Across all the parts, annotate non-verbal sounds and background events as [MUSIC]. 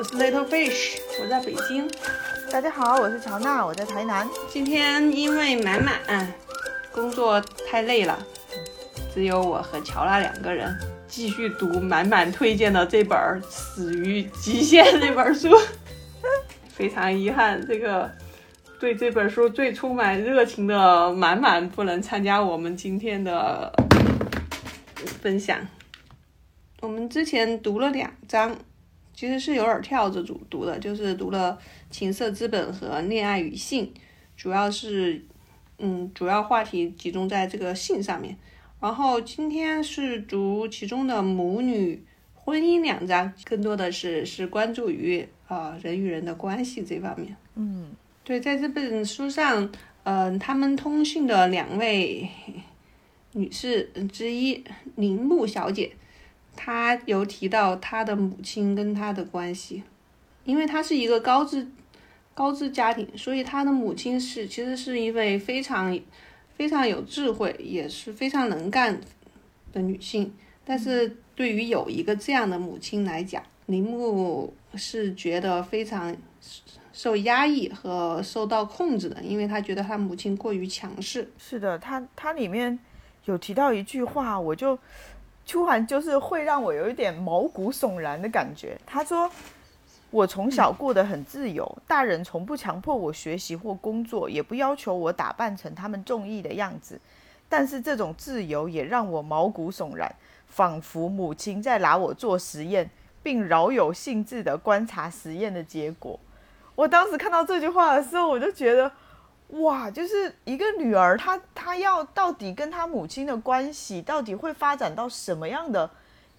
我是 Little Fish，我在北京。大家好，我是乔娜，我在台南。今天因为满满工作太累了，只有我和乔娜两个人继续读满满推荐的这本《死于极限》这本书。[LAUGHS] 非常遗憾，这个对这本书最充满热情的满满不能参加我们今天的分享。我们之前读了两章。其实是有点跳着读读的，就是读了《情色资本》和《恋爱与性》，主要是，嗯，主要话题集中在这个性上面。然后今天是读其中的母女婚姻两章，更多的是是关注于啊人与人的关系这方面。嗯，对，在这本书上，嗯，他们通信的两位女士之一铃木小姐。他有提到他的母亲跟他的关系，因为他是一个高知高知家庭，所以他的母亲是其实是一位非常非常有智慧，也是非常能干的女性。但是对于有一个这样的母亲来讲，铃木是觉得非常受压抑和受到控制的，因为他觉得他母亲过于强势。是的，他他里面有提到一句话，我就。突然就是会让我有一点毛骨悚然的感觉。他说：“我从小过得很自由，大人从不强迫我学习或工作，也不要求我打扮成他们中意的样子。但是这种自由也让我毛骨悚然，仿佛母亲在拿我做实验，并饶有兴致地观察实验的结果。”我当时看到这句话的时候，我就觉得。哇，就是一个女儿，她她要到底跟她母亲的关系，到底会发展到什么样的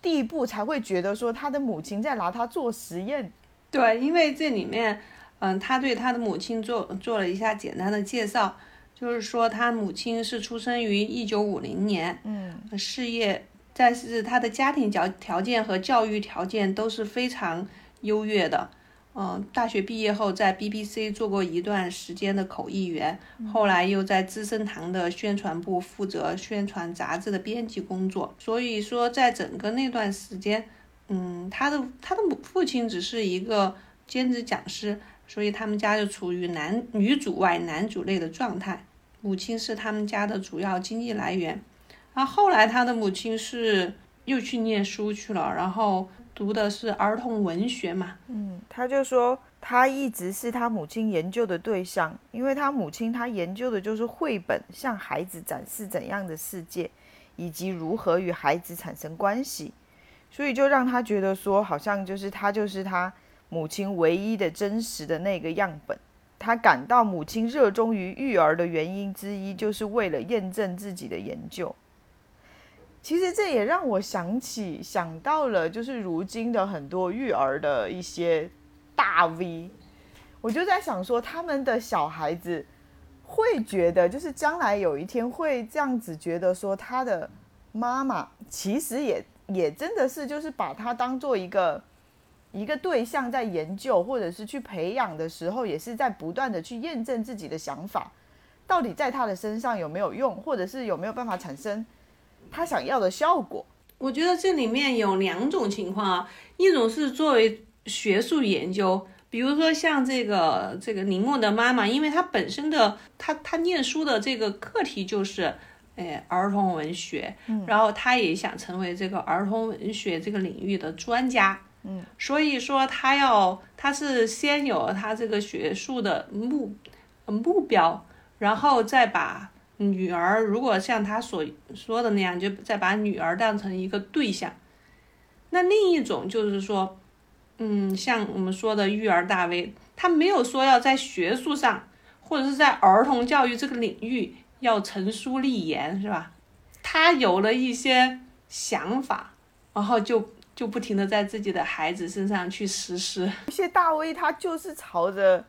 地步，才会觉得说她的母亲在拿她做实验？对，因为这里面，嗯，他对他的母亲做做了一下简单的介绍，就是说他母亲是出生于一九五零年，嗯，事业，但是他的家庭条条件和教育条件都是非常优越的。嗯，大学毕业后在 BBC 做过一段时间的口译员，后来又在资生堂的宣传部负责宣传杂志的编辑工作。所以说，在整个那段时间，嗯，他的他的母父亲只是一个兼职讲师，所以他们家就处于男女主外男主内的状态。母亲是他们家的主要经济来源。然后后来他的母亲是又去念书去了，然后。读的是儿童文学嘛？嗯，他就说他一直是他母亲研究的对象，因为他母亲他研究的就是绘本向孩子展示怎样的世界，以及如何与孩子产生关系，所以就让他觉得说，好像就是他就是他母亲唯一的真实的那个样本。他感到母亲热衷于育儿的原因之一，就是为了验证自己的研究。其实这也让我想起想到了，就是如今的很多育儿的一些大 V，我就在想说，他们的小孩子会觉得，就是将来有一天会这样子觉得说，他的妈妈其实也也真的是就是把他当做一个一个对象在研究，或者是去培养的时候，也是在不断的去验证自己的想法，到底在他的身上有没有用，或者是有没有办法产生。他想要的效果，我觉得这里面有两种情况啊，一种是作为学术研究，比如说像这个这个林木的妈妈，因为她本身的她她念书的这个课题就是，哎儿童文学，然后她也想成为这个儿童文学这个领域的专家，嗯，所以说她要她是先有她这个学术的目目标，然后再把。女儿如果像他所说的那样，就再把女儿当成一个对象。那另一种就是说，嗯，像我们说的育儿大 V，他没有说要在学术上或者是在儿童教育这个领域要成书立言，是吧？他有了一些想法，然后就就不停的在自己的孩子身上去实施。一些大 V 他就是朝着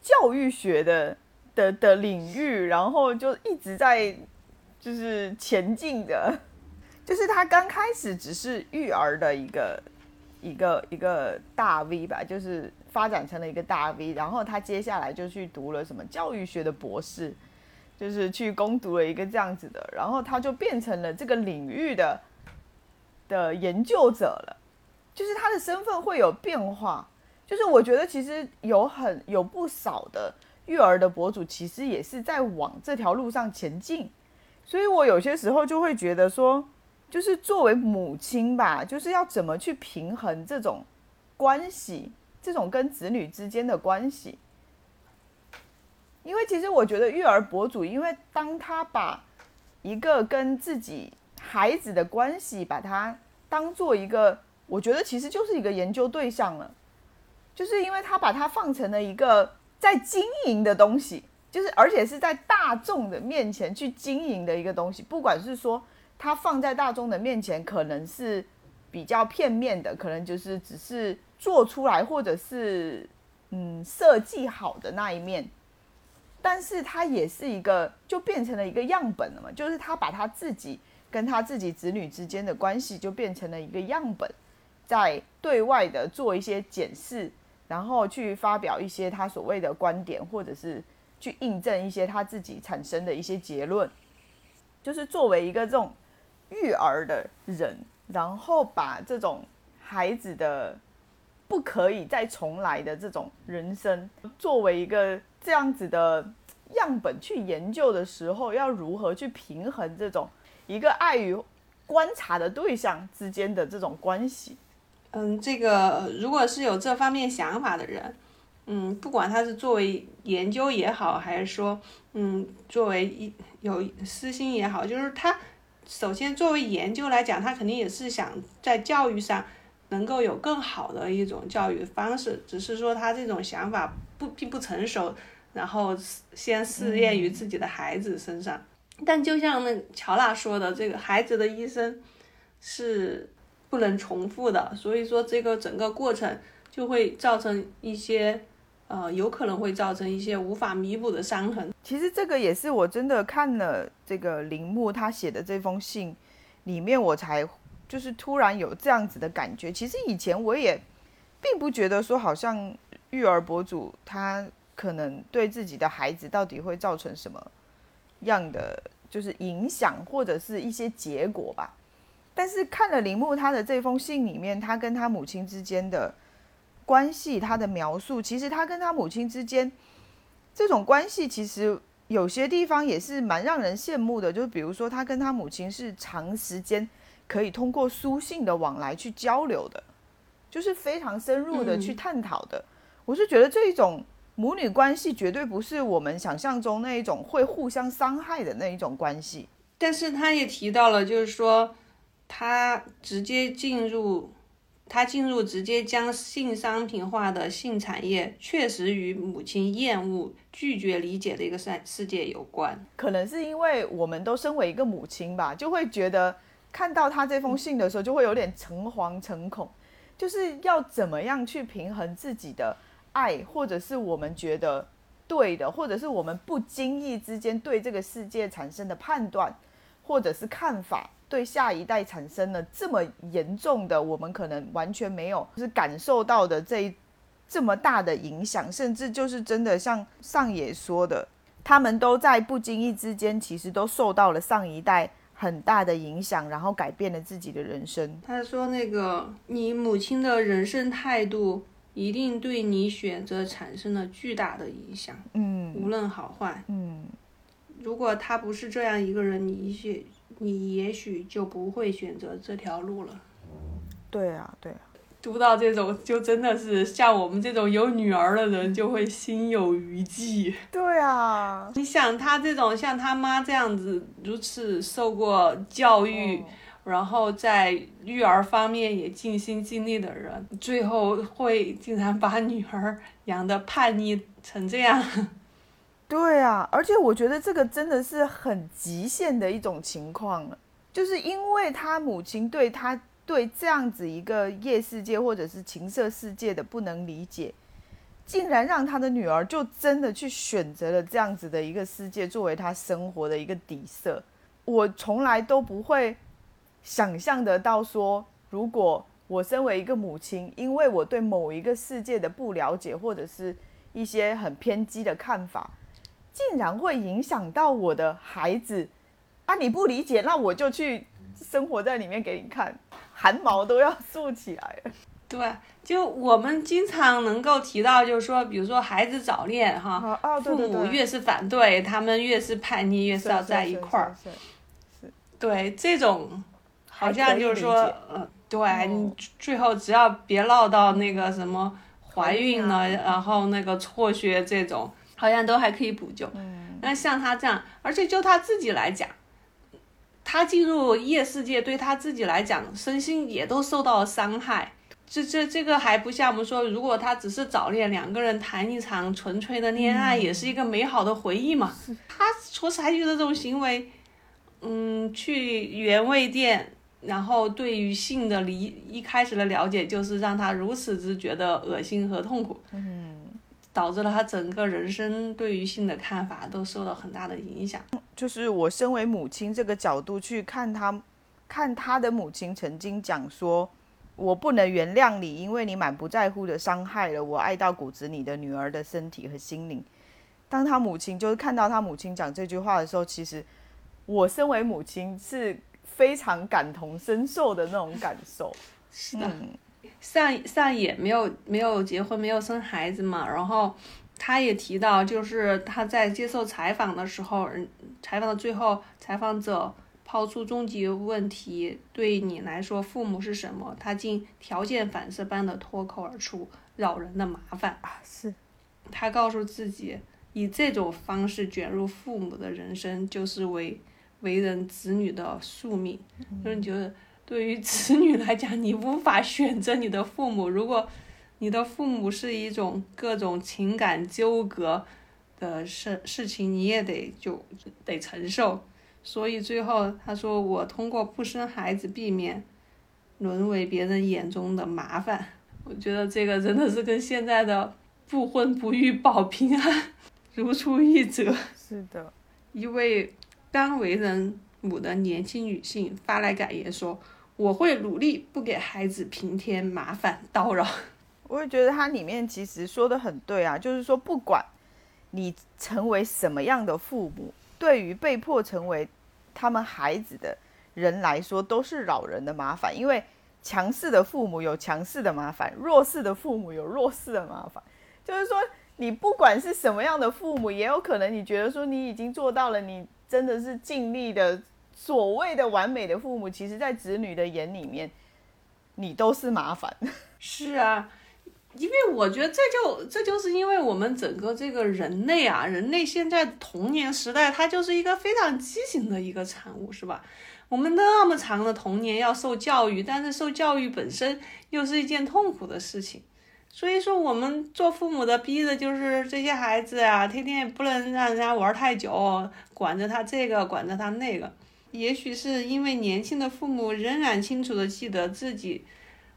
教育学的。的的领域，然后就一直在就是前进的，[LAUGHS] 就是他刚开始只是育儿的一个一个一个大 V 吧，就是发展成了一个大 V，然后他接下来就去读了什么教育学的博士，就是去攻读了一个这样子的，然后他就变成了这个领域的的研究者了，就是他的身份会有变化。就是我觉得其实有很有不少的育儿的博主，其实也是在往这条路上前进。所以我有些时候就会觉得说，就是作为母亲吧，就是要怎么去平衡这种关系，这种跟子女之间的关系。因为其实我觉得育儿博主，因为当他把一个跟自己孩子的关系，把它当做一个，我觉得其实就是一个研究对象了，就是因为他把它放成了一个在经营的东西。就是而且是在大众的面前去经营的一个东西，不管是说它放在大众的面前，可能是比较片面的，可能就是只是做出来或者是嗯设计好的那一面，但是它也是一个就变成了一个样本了嘛，就是他把他自己跟他自己子女之间的关系就变成了一个样本，在对外的做一些检视，然后去发表一些他所谓的观点或者是。去印证一些他自己产生的一些结论，就是作为一个这种育儿的人，然后把这种孩子的不可以再重来的这种人生，作为一个这样子的样本去研究的时候，要如何去平衡这种一个爱与观察的对象之间的这种关系？嗯，这个如果是有这方面想法的人。嗯，不管他是作为研究也好，还是说，嗯，作为一有私心也好，就是他首先作为研究来讲，他肯定也是想在教育上能够有更好的一种教育方式，只是说他这种想法不并不成熟，然后先试验于自己的孩子身上。但就像那乔娜说的，这个孩子的一生是不能重复的，所以说这个整个过程就会造成一些。呃，有可能会造成一些无法弥补的伤痕。其实这个也是我真的看了这个铃木他写的这封信里面，我才就是突然有这样子的感觉。其实以前我也并不觉得说，好像育儿博主他可能对自己的孩子到底会造成什么样的就是影响或者是一些结果吧。但是看了铃木他的这封信里面，他跟他母亲之间的。关系，他的描述，其实他跟他母亲之间这种关系，其实有些地方也是蛮让人羡慕的。就是比如说，他跟他母亲是长时间可以通过书信的往来去交流的，就是非常深入的去探讨的。我是觉得这一种母女关系绝对不是我们想象中那一种会互相伤害的那一种关系。但是他也提到了，就是说他直接进入。他进入直接将性商品化的性产业，确实与母亲厌恶、拒绝理解的一个世世界有关。可能是因为我们都身为一个母亲吧，就会觉得看到他这封信的时候，就会有点诚惶诚恐，就是要怎么样去平衡自己的爱，或者是我们觉得对的，或者是我们不经意之间对这个世界产生的判断，或者是看法。对下一代产生了这么严重的，我们可能完全没有就是感受到的这这么大的影响，甚至就是真的像上野说的，他们都在不经意之间，其实都受到了上一代很大的影响，然后改变了自己的人生。他说：“那个你母亲的人生态度，一定对你选择产生了巨大的影响。嗯，无论好坏。嗯，如果他不是这样一个人，你一些。”你也许就不会选择这条路了。对啊，对啊。读到这种，就真的是像我们这种有女儿的人，就会心有余悸。对啊。你想，他这种像他妈这样子，如此受过教育，然后在育儿方面也尽心尽力的人，最后会竟然把女儿养的叛逆成这样。对啊，而且我觉得这个真的是很极限的一种情况了，就是因为他母亲对他对这样子一个夜世界或者是情色世界的不能理解，竟然让他的女儿就真的去选择了这样子的一个世界作为他生活的一个底色。我从来都不会想象得到说，如果我身为一个母亲，因为我对某一个世界的不了解或者是一些很偏激的看法。竟然会影响到我的孩子啊！你不理解，那我就去生活在里面给你看，汗毛都要竖起来了。对，就我们经常能够提到，就是说，比如说孩子早恋哈，哦哦，对对对，父母越是反对，他们越是叛逆，越是要在一块儿。对，这种好像就是说嗯，呃，对哦你最后只要别落到那个什么怀孕了，啊然后那个辍学这种，好像都还可以补救。嗯，那像他这样，而且就他自己来讲，他进入夜世界对他自己来讲，身心也都受到了伤害。这这这个还不像我们说，如果他只是早恋，两个人谈一场纯粹的恋爱，也是一个美好的回忆嘛。他所采取的这种行为，嗯，去原味店，然后对于性的理一开始的了解，就是让他如此之觉得恶心和痛苦。导致了他整个人生对于性的看法都受到很大的影响。就是我身为母亲这个角度去看他，看他的母亲曾经讲说，我不能原谅你，因为你满不在乎的伤害了我爱到骨子里的女儿的身体和心灵。当他母亲就是看到他母亲讲这句话的时候，其实我身为母亲是非常感同身受的那种感受。是的，嗯上上也没有没有结婚，没有生孩子嘛，然后他也提到，就是他在接受采访的时候，嗯采访的最后，采访者抛出终极问题：对你来说，父母是什么？他竟条件反射般的脱口而出：扰人的麻烦。啊，是他告诉自己，以这种方式卷入父母的人生，就是为为人子女的宿命。就是你觉得，对于子女来讲，你无法选择你的父母。如果你的父母是一种各种情感纠葛的事事情，你也得就得承受。所以最后他说：“我通过不生孩子，避免沦为别人眼中的麻烦。”我觉得这个真的是跟现在的不婚不育保平安 [LAUGHS] 如出一辙。是的，一位刚为人母的年轻女性发来感言说：“我会努力不给孩子平添麻烦叨扰。[LAUGHS] 我也觉得它里面其实说的很对啊，就是说不管你成为什么样的父母，对于被迫成为他们孩子的人来说，都是扰人的麻烦。因为强势的父母有强势的麻烦，弱势的父母有弱势的麻烦。就是说，你不管是什么样的父母，也有可能你觉得说你已经做到了，你真的是尽力的所谓的完美的父母，其实在子女的眼里面，你都是麻烦。”是啊，因为我觉得这就这就是因为我们整个这个人类啊，人类现在童年时代，它就是一个非常畸形的一个产物，是吧？我们那么长的童年要受教育，但是受教育本身又是一件痛苦的事情。所以说，我们做父母的逼的就是这些孩子啊，天天也不能让人家玩太久，管着他这个，管着他那个。也许是因为年轻的父母仍然清楚的记得自己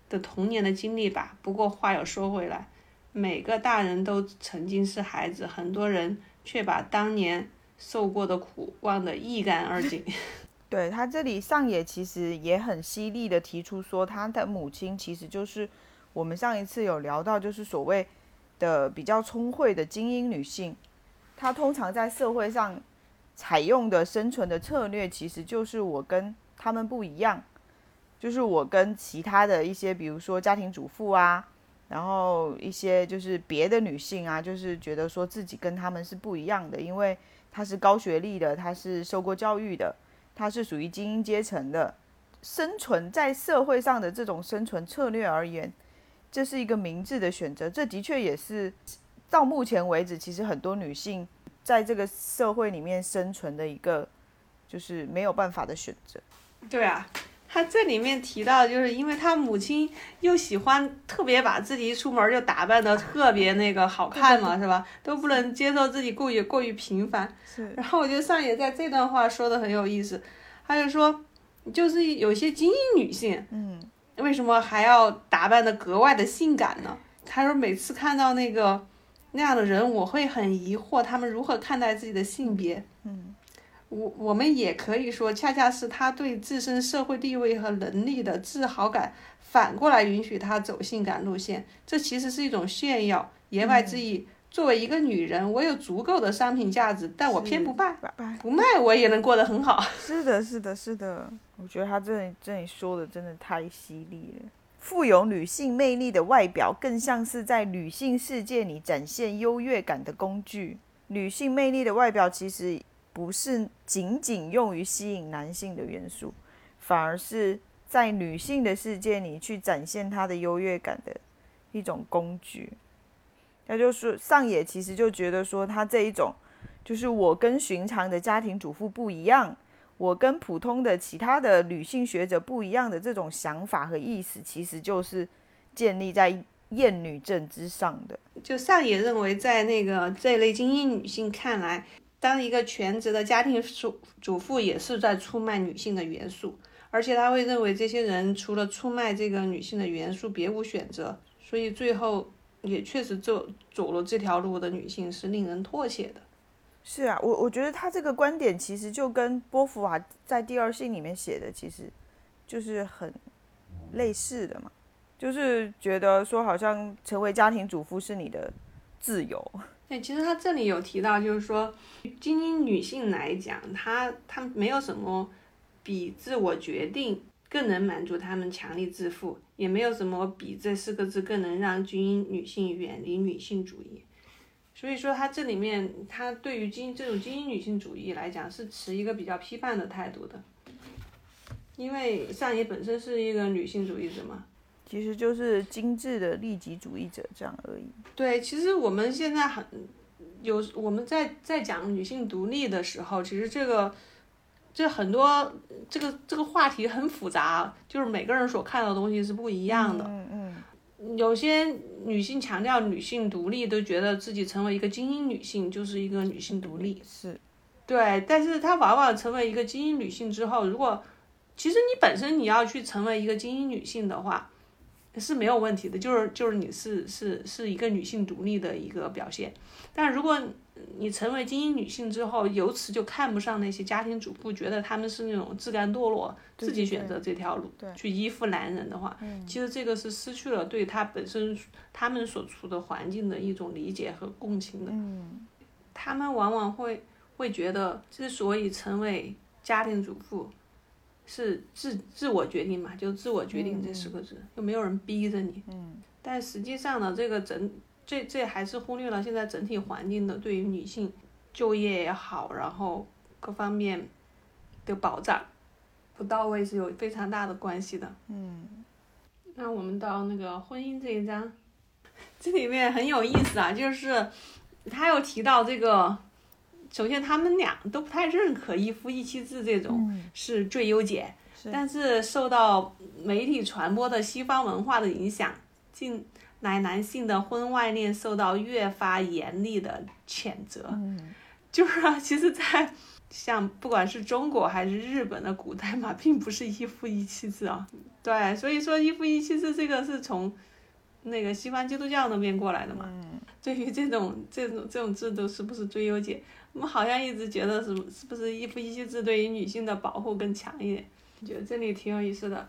的童年的经历吧。不过话又说回来，每个大人都曾经是孩子，很多人却把当年受过的苦忘得一干二净。[LAUGHS] 对他这里上野其实也很犀利的提出说，他的母亲其实就是我们上一次有聊到，就是所谓的比较聪慧的精英女性，她通常在社会上采用的生存的策略，其实就是我跟他们不一样，就是我跟其他的一些，比如说家庭主妇啊，然后一些就是别的女性啊，就是觉得说自己跟他们是不一样的，因为她是高学历的，她是受过教育的。她是属于精英阶层的，生存在社会上的这种生存策略而言，这是一个明智的选择。这的确也是到目前为止，其实很多女性在这个社会里面生存的一个就是没有办法的选择。对啊，他这里面提到，就是因为他母亲又喜欢特别把自己一出门就打扮的特别那个好看嘛，是吧？都不能接受自己过于过于平凡。是然后我觉得上野在这段话说的很有意思，他就说，就是有些精英女性，嗯，为什么还要打扮的格外的性感呢？他说每次看到那个那样的人，我会很疑惑他们如何看待自己的性别。嗯，我我们也可以说，恰恰是他对自身社会地位和能力的自豪感，反过来允许他走性感路线。这其实是一种炫耀，言外之意。作为一个女人，我有足够的商品价值，但我偏不卖。不卖我也能过得很好。是的，是的，是的。我觉得他这里这里说的真的太犀利了。富有女性魅力的外表，更像是在女性世界里展现优越感的工具。女性魅力的外表其实不是仅仅用于吸引男性的元素，反而是在女性的世界里去展现她的优越感的一种工具。那就是上野其实就觉得说，他这一种就是我跟寻常的家庭主妇不一样。我跟普通的其他的女性学者不一样的这种想法和意思，其实就是建立在厌女症之上的。就上野认为，在那个这类精英女性看来，当一个全职的家庭主主妇也是在出卖女性的元素，而且他会认为这些人除了出卖这个女性的元素，别无选择。所以最后也确实走走了这条路的女性是令人唾弃的。是啊，我我觉得他这个观点其实就跟波伏娃在第二信里面写的，其实就是很类似的嘛，就是觉得说好像成为家庭主妇是你的自由。[LAUGHS] 对，其实他这里有提到，就是说精英女性来讲，她她没有什么比自我决定更能满足她们强力自负，也没有什么比这四个字更能让精英女性远离女性主义。所以说，他这里面，他对于精这种精英女性主义来讲，是持一个比较批判的态度的。因为上野本身是一个女性主义者嘛，其实就是精致的利己主义者这样而已。对，其实我们现在很有我们在在讲女性独立的时候，其实这个这很多这个这个话题很复杂，就是每个人所看到的东西是不一样的。嗯嗯。有些女性强调女性独立，都觉得自己成为一个精英女性就是一个女性独立，是，对。但是她往往成为一个精英女性之后，如果其实你本身你要去成为一个精英女性的话。是没有问题的，就是就是你是是是一个女性独立的一个表现，但如果你成为精英女性之后，由此就看不上那些家庭主妇，觉得他们是那种自甘堕落，自己选择这条路去依附男人的话，其实这个是失去了对他本身他们所处的环境的一种理解和共情的。嗯，他们往往会会觉得，之所以成为家庭主妇。是自自我决定嘛？就自我决定这四个字，又没有人逼着你。嗯。但实际上呢，这个整这这还是忽略了现在整体环境的对于女性就业也好，然后各方面的保障不到位是有非常大的关系的。嗯。那我们到那个婚姻这一章，这里面很有意思啊，就是他又提到这个。首先，他们俩都不太认可一夫一妻制这种是最优解，但是受到媒体传播的西方文化的影响，近来男性的婚外恋受到越发严厉的谴责。就是啊，其实，在像不管是中国还是日本的古代嘛，并不是一夫一妻制啊。对，所以说一夫一妻制这个是从那个西方基督教那边过来的嘛。[LAUGHS] 对于这种这种这种制度，是不是最优解？我们好像一直觉得是是不是一夫一妻制对于女性的保护更强一点？觉得这里挺有意思的。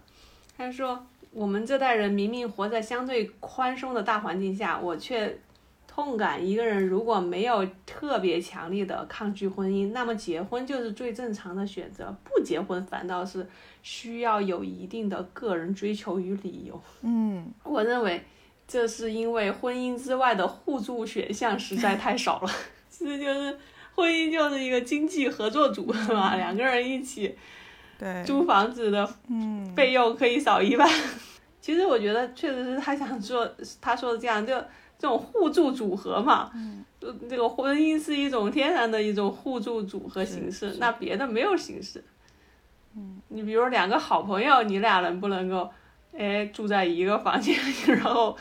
他说，我们这代人明明活在相对宽松的大环境下，我却痛感一个人如果没有特别强烈的抗拒婚姻，那么结婚就是最正常的选择，不结婚反倒是需要有一定的个人追求与理由。嗯，我认为这是因为婚姻之外的互助选项实在太少了。[LAUGHS] 其实就是。婚姻就是一个经济合作组，是吧？两个人一起租房子的费用可以少一半。其实我觉得确实是他想说，他说的这样，就这种互助组合嘛。嗯。这个婚姻是一种天然的一种互助组合形式，那别的没有形式。嗯。你比如两个好朋友，你俩能不能够，哎，住在一个房间里，[LAUGHS] 然后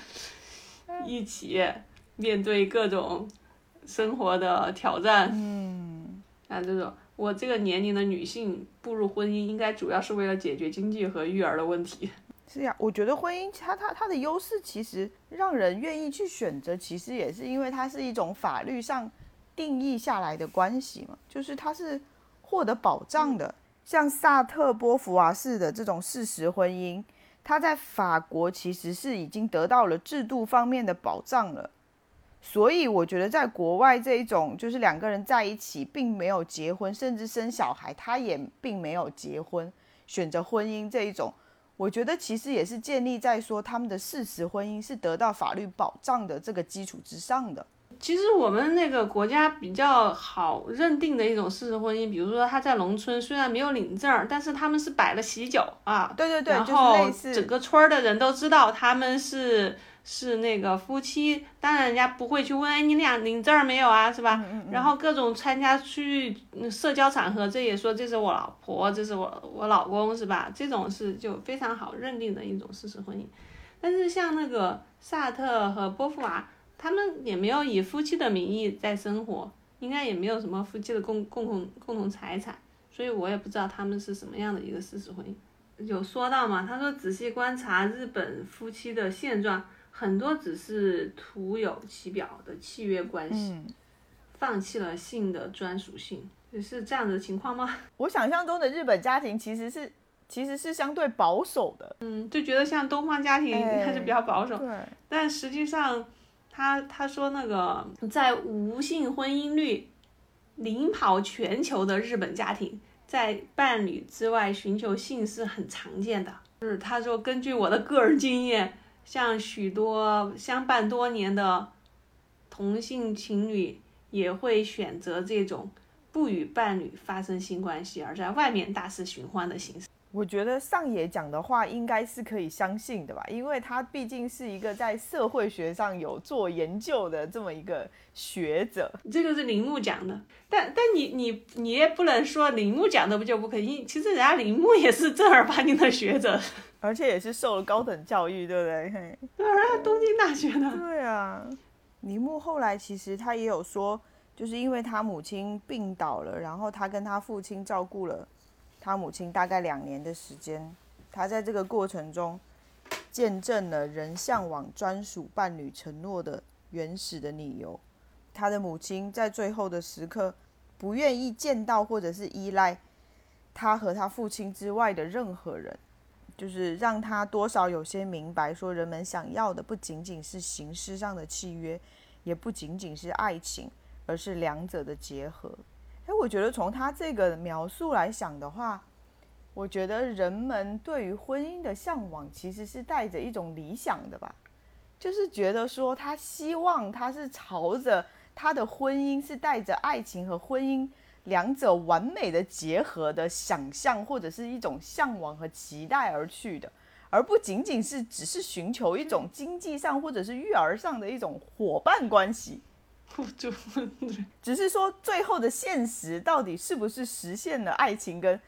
一起面对各种。生活的挑战，嗯，啊，这种我这个年龄的女性步入婚姻，应该主要是为了解决经济和育儿的问题。[LAUGHS] 是呀，我觉得婚姻它它它的优势，其实让人愿意去选择，其实也是因为它是一种法律上定义下来的关系嘛，就是它是获得保障的。像萨特波伏娃式的这种事实婚姻，它在法国其实是已经得到了制度方面的保障了。所以我觉得，在国外这一种就是两个人在一起，并没有结婚，甚至生小孩，他也并没有结婚，选择婚姻这一种，我觉得其实也是建立在说他们的事实婚姻是得到法律保障的这个基础之上的。其实我们那个国家比较好认定的一种事实婚姻，比如说他在农村虽然没有领证，但是他们是摆了喜酒啊，对对对，然后整个村儿的人都知道他们是是那个夫妻，当然人家不会去问，哎，你俩领证没有啊，是吧？然后各种参加去社交场合，这也说这是我老婆，这是我我老公，是吧？这种是就非常好认定的一种事实婚姻。但是像那个萨特和波伏娃。他们也没有以夫妻的名义在生活，应该也没有什么夫妻的共共同共同财产，所以我也不知道他们是什么样的一个事实婚姻。有说到嘛？他说仔细观察日本夫妻的现状，很多只是徒有其表的契约关系，放弃了性的专属性，是这样的情况吗？[LAUGHS] 我想象中的日本家庭其实是其实是相对保守的，嗯，就觉得像东方家庭还是比较保守，对，但实际上。他他说那个在无性婚姻率领跑全球的日本家庭，在伴侣之外寻求性是很常见的。就是他说，根据我的个人经验，像许多相伴多年的同性情侣也会选择这种不与伴侣发生性关系，而在外面大肆寻欢的形式。我觉得上野讲的话应该是可以相信的吧，因为他毕竟是一个在社会学上有做研究的这么一个学者。这个是铃木讲的，但但你你你也不能说铃木讲的不就不可以？其实人家铃木也是正儿八经的学者，[LAUGHS] 而且也是受了高等教育，对不对？对啊，东京大学的。对啊，铃木后来其实他也有说，就是因为他母亲病倒了，然后他跟他父亲照顾了。他母亲大概两年的时间，他在这个过程中见证了人向往专属伴侣承诺的原始的理由。他的母亲在最后的时刻不愿意见到或者是依赖他和他父亲之外的任何人，就是让他多少有些明白，说人们想要的不仅仅是形式上的契约，也不仅仅是爱情，而是两者的结合。哎，我觉得从他这个描述来想的话，我觉得人们对于婚姻的向往其实是带着一种理想的吧，就是觉得说他希望他是朝着他的婚姻是带着爱情和婚姻两者完美的结合的想象，或者是一种向往和期待而去的，而不仅仅是只是寻求一种经济上或者是育儿上的一种伙伴关系。就只是说，最后的现实到底是不是实现了爱情跟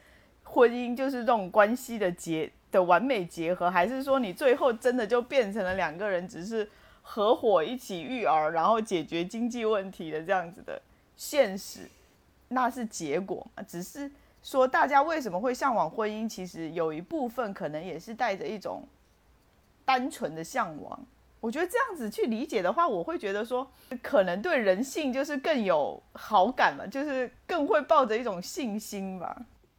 婚姻，就是这种关系的结的完美结合，还是说你最后真的就变成了两个人只是合伙一起育儿，然后解决经济问题的这样子的现实？那是结果嘛？只是说大家为什么会向往婚姻，其实有一部分可能也是带着一种单纯的向往。我觉得这样子去理解的话，我会觉得说，可能对人性就是更有好感嘛，就是更会抱着一种信心吧。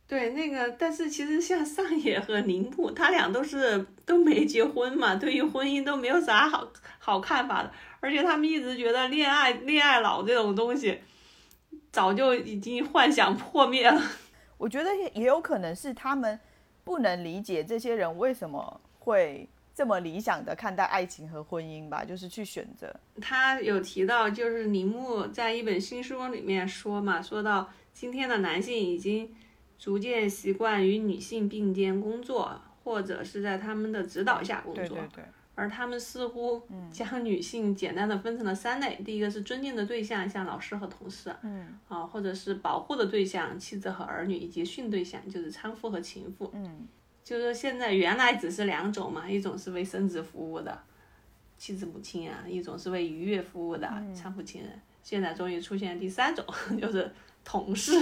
对，那个，但是其实像上野和铃木，他俩都是都没结婚嘛，对于婚姻都没有啥好好看法的，而且他们一直觉得恋爱恋爱脑这种东西，早就已经幻想破灭了。[LAUGHS] 我觉得也有可能是他们不能理解这些人为什么会。这么理想的看待爱情和婚姻吧，就是去选择。他有提到，就是铃木在一本新书里面说嘛，说到今天的男性已经逐渐习惯与女性并肩工作，或者是在他们的指导下工作。对对对。而他们似乎将女性简单的分成了三类：第一个是尊敬的对象，像老师和同事；嗯，啊，或者是保护的对象，妻子和儿女；以及训对象，就是娼妇和情妇。嗯。就是现在原来只是两种嘛，一种是为生殖服务的妻子母亲啊，一种是为愉悦服务的产妇情人。现在终于出现第三种，[LAUGHS] 就是同事。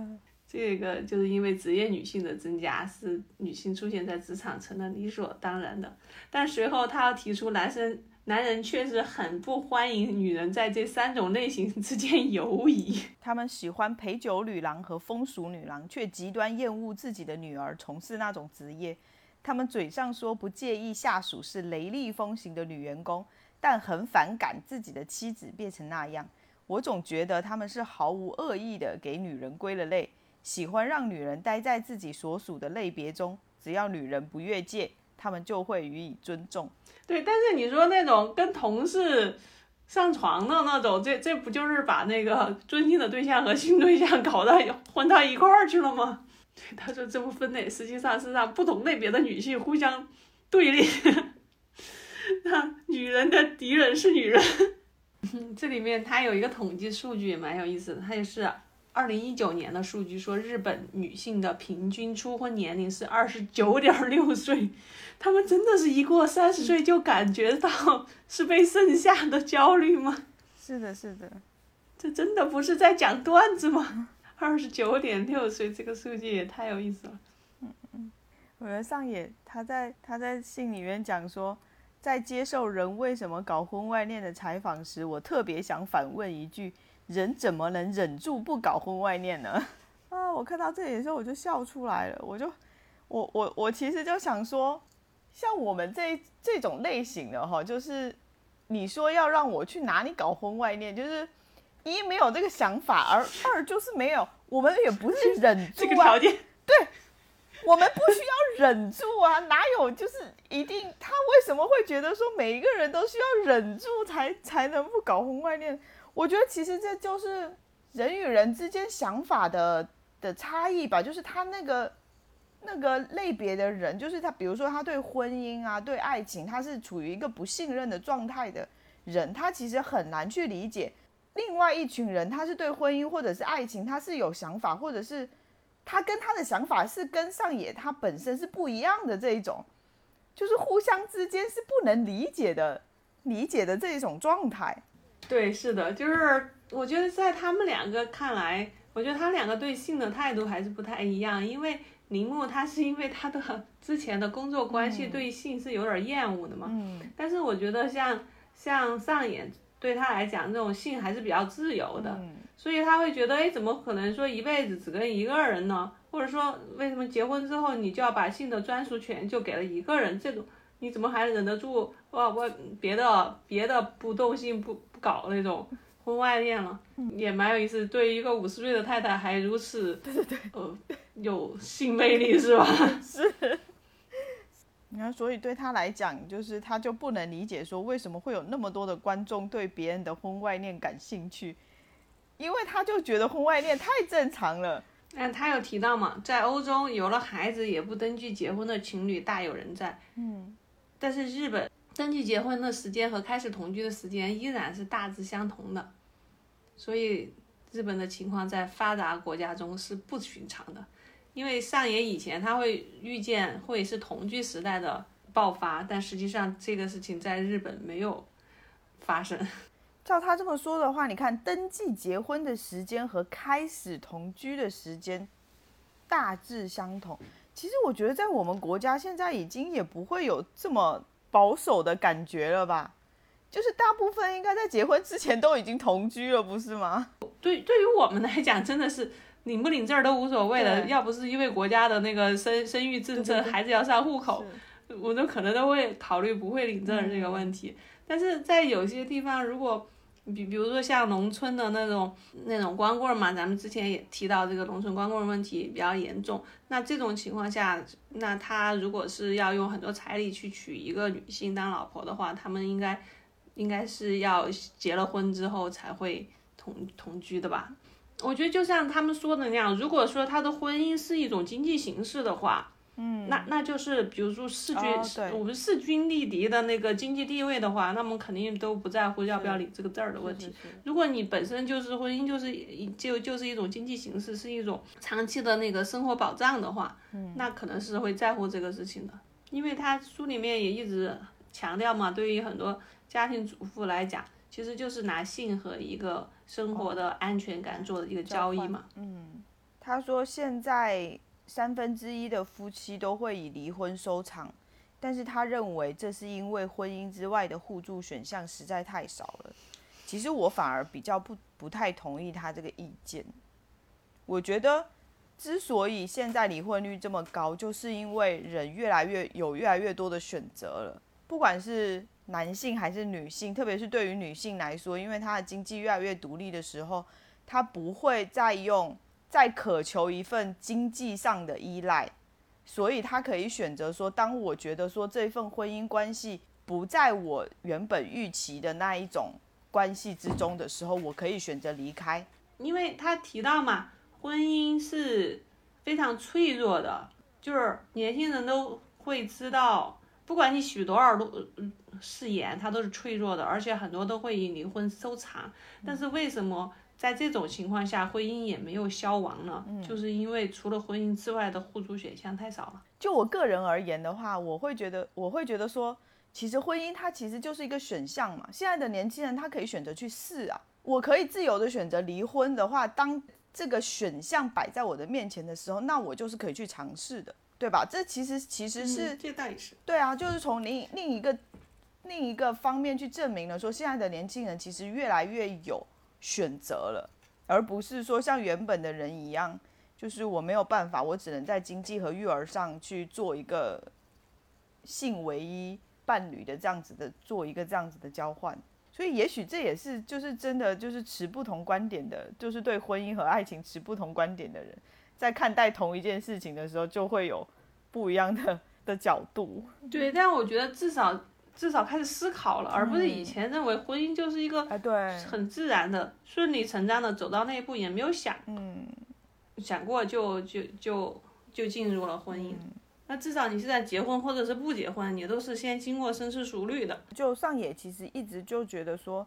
[LAUGHS] 这个就是因为职业女性的增加，是女性出现在职场成了理所当然的。但随后他要提出男生。男人确实很不欢迎女人在这三种类型之间游移。[LAUGHS] 他们喜欢陪酒女郎和风俗女郎，却极端厌恶自己的女儿从事那种职业。他们嘴上说不介意下属是雷厉风行的女员工，但很反感自己的妻子变成那样。我总觉得他们是毫无恶意的给女人归了类，喜欢让女人待在自己所属的类别中，只要女人不越界，他们就会予以尊重。对，但是你说那种跟同事上床的那种，这这不就是把那个尊敬的对象和性对象搞到 [LAUGHS] 混到一块儿去了吗？他说这不分类，实际上是让不同类别的女性互相对立，那女人的敌人是女人。[LAUGHS] 这里面它有一个统计数据也蛮有意思的，它也是二零一九年的数据，说日本女性的平均初婚年龄是二十九点六岁，她们真的是一过三十岁就感觉到是被剩下的焦虑吗？是的，是的，这真的不是在讲段子吗？二十九点六岁这个数据也太有意思了。嗯嗯，我觉得上野他在他在信里面讲说。在接受人为什么搞婚外恋的采访时，我特别想反问一句：人怎么能忍住不搞婚外恋呢？[LAUGHS] 啊，我看到这里的时候我就笑出来了。我就，我我我其实就想说，像我们这这种类型的哈，就是你说要让我去哪里搞婚外恋，就是一没有这个想法，而二就是没有，我们也不是忍住啊，对。我们不需要忍住啊，哪有就是一定？他为什么会觉得说每一个人都需要忍住才才能不搞婚外恋？我觉得其实这就是人与人之间想法的的差异吧。就是他那个那个类别的人，就是他，比如说他对婚姻啊、对爱情，他是处于一个不信任的状态的人，他其实很难去理解另外一群人，他是对婚姻或者是爱情，他是有想法，或者是。他跟他的想法是跟上野他本身是不一样的这一种，就是互相之间是不能理解的，理解的这一种状态。对，是的，就是我觉得在他们两个看来，我觉得他两个对性的态度还是不太一样。因为铃木他是因为他的之前的工作关系对性是有点厌恶的嘛。嗯。但是我觉得像像上野对他来讲，这种性还是比较自由的。嗯。所以他会觉得，哎，怎么可能说一辈子只跟一个人呢？或者说，为什么结婚之后你就要把性的专属权就给了一个人？这种你怎么还忍得住？哇，我别的别的不动心不不搞那种婚外恋了，也蛮有意思。对于一个五十岁的太太还如此，对对对，呃，有性魅力是吧？[LAUGHS] 是。你看，所以对他来讲，就是他就不能理解说为什么会有那么多的观众对别人的婚外恋感兴趣。因为他就觉得婚外恋太正常了。那他有提到嘛，在欧洲有了孩子也不登记结婚的情侣大有人在。嗯，但是日本登记结婚的时间和开始同居的时间依然是大致相同的，所以日本的情况在发达国家中是不寻常的。因为上野以前他会预见会是同居时代的爆发，但实际上这个事情在日本没有发生。[LAUGHS] 照他这么说的话，你看登记结婚的时间和开始同居的时间大致相同。其实我觉得在我们国家现在已经也不会有这么保守的感觉了吧？就是大部分应该在结婚之前都已经同居了，不是吗？[LAUGHS] 对，对于我们来讲，真的是领不领证都无所谓的。要不是因为国家的那个生生育政策，孩子要上户口，我都可能都会考虑不会领证这个问题。但是在有些地方，如果比比如说像农村的那种那种光棍嘛，咱们之前也提到这个农村光棍问题比较严重。那这种情况下，那他如果是要用很多彩礼去娶一个女性当老婆的话，他们应该应该是要结了婚之后才会同同居的吧？我觉得就像他们说的那样，如果说他的婚姻是一种经济形式的话。嗯，那那就是比如说势均我们势均力敌的那个经济地位的话，那么肯定都不在乎要不要领这个证儿的问题。如果你本身就是婚姻就是就就是一种经济形式，是一种长期的那个生活保障的话，那可能是会在乎这个事情的。因为他书里面也一直强调嘛，对于很多家庭主妇来讲，其实就是拿性和一个生活的安全感做的一个交易嘛。嗯，他说现在。三分之一的夫妻都会以离婚收场，但是他认为这是因为婚姻之外的互助选项实在太少了。其实我反而比较不不太同意他这个意见。我觉得之所以现在离婚率这么高，就是因为人越来越有越来越多的选择了，不管是男性还是女性，特别是对于女性来说，因为她的经济越来越独立的时候，她不会再用。在渴求一份经济上的依赖，所以他可以选择说，当我觉得说这份婚姻关系不在我原本预期的那一种关系之中的时候，我可以选择离开。因为他提到嘛，婚姻是非常脆弱的，就是年轻人都会知道，不管你许多少多誓言，它都是脆弱的，而且很多都会以离婚收场。但是为什么在这种情况下，婚姻也没有消亡了？就是因为除了婚姻之外的互助选项太少了。就我个人而言的话，我会觉得，我会觉得说，其实婚姻它其实就是一个选项嘛。现在的年轻人他可以选择去试啊。我可以自由的选择离婚的话，当这个选项摆在我的面前的时候，那我就是可以去尝试的，对吧？这其实其实是这倒也是对啊，就是从另另一个另一个方面去证明了说，现在的年轻人其实越来越有选择了，而不是说像原本的人一样，就是我没有办法，我只能在经济和育儿上去做一个性唯一伴侣的这样子的做一个这样子的交换。所以，也许这也是就是真的，就是持不同观点的，就是对婚姻和爱情持不同观点的人，在看待同一件事情的时候，就会有不一样的 [LAUGHS] 的角度。对，但我觉得至少至少开始思考了，而不是以前认为婚姻就是一个很自然的、顺理成章的走到那一步，也没有想，嗯，想过就就就就进入了婚姻。那至少你现在结婚或者是不结婚，你都是先经过深思熟虑的。就上野其实一直就觉得说，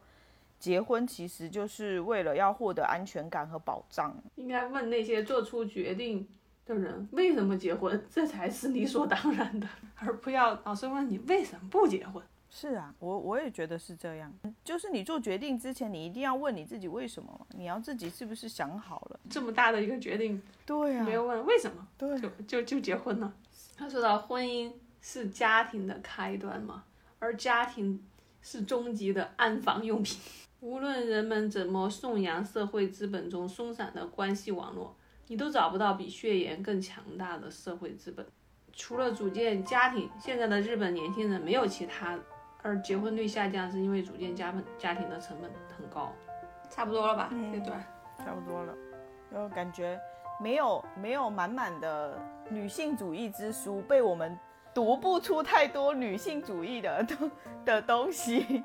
结婚其实就是为了要获得安全感和保障。应该问那些做出决定的人为什么结婚，这才是理所当然的，[LAUGHS] 而不要老是问你为什么不结婚。是啊，我我也觉得是这样。就是你做决定之前，你一定要问你自己为什么嘛？你要自己是不是想好了？这么大的一个决定，对啊，没有问为什么，对，就就就结婚了。他说到婚姻是家庭的开端嘛，而家庭是终极的安防用品。无论人们怎么颂扬社会资本中松散的关系网络，你都找不到比血缘更强大的社会资本。除了组建家庭，现在的日本年轻人没有其他。而结婚率下降是因为组建家本家庭的成本很高。差不多了吧？这段差不多了，就感觉。没有没有满满的女性主义之书，被我们读不出太多女性主义的的东西。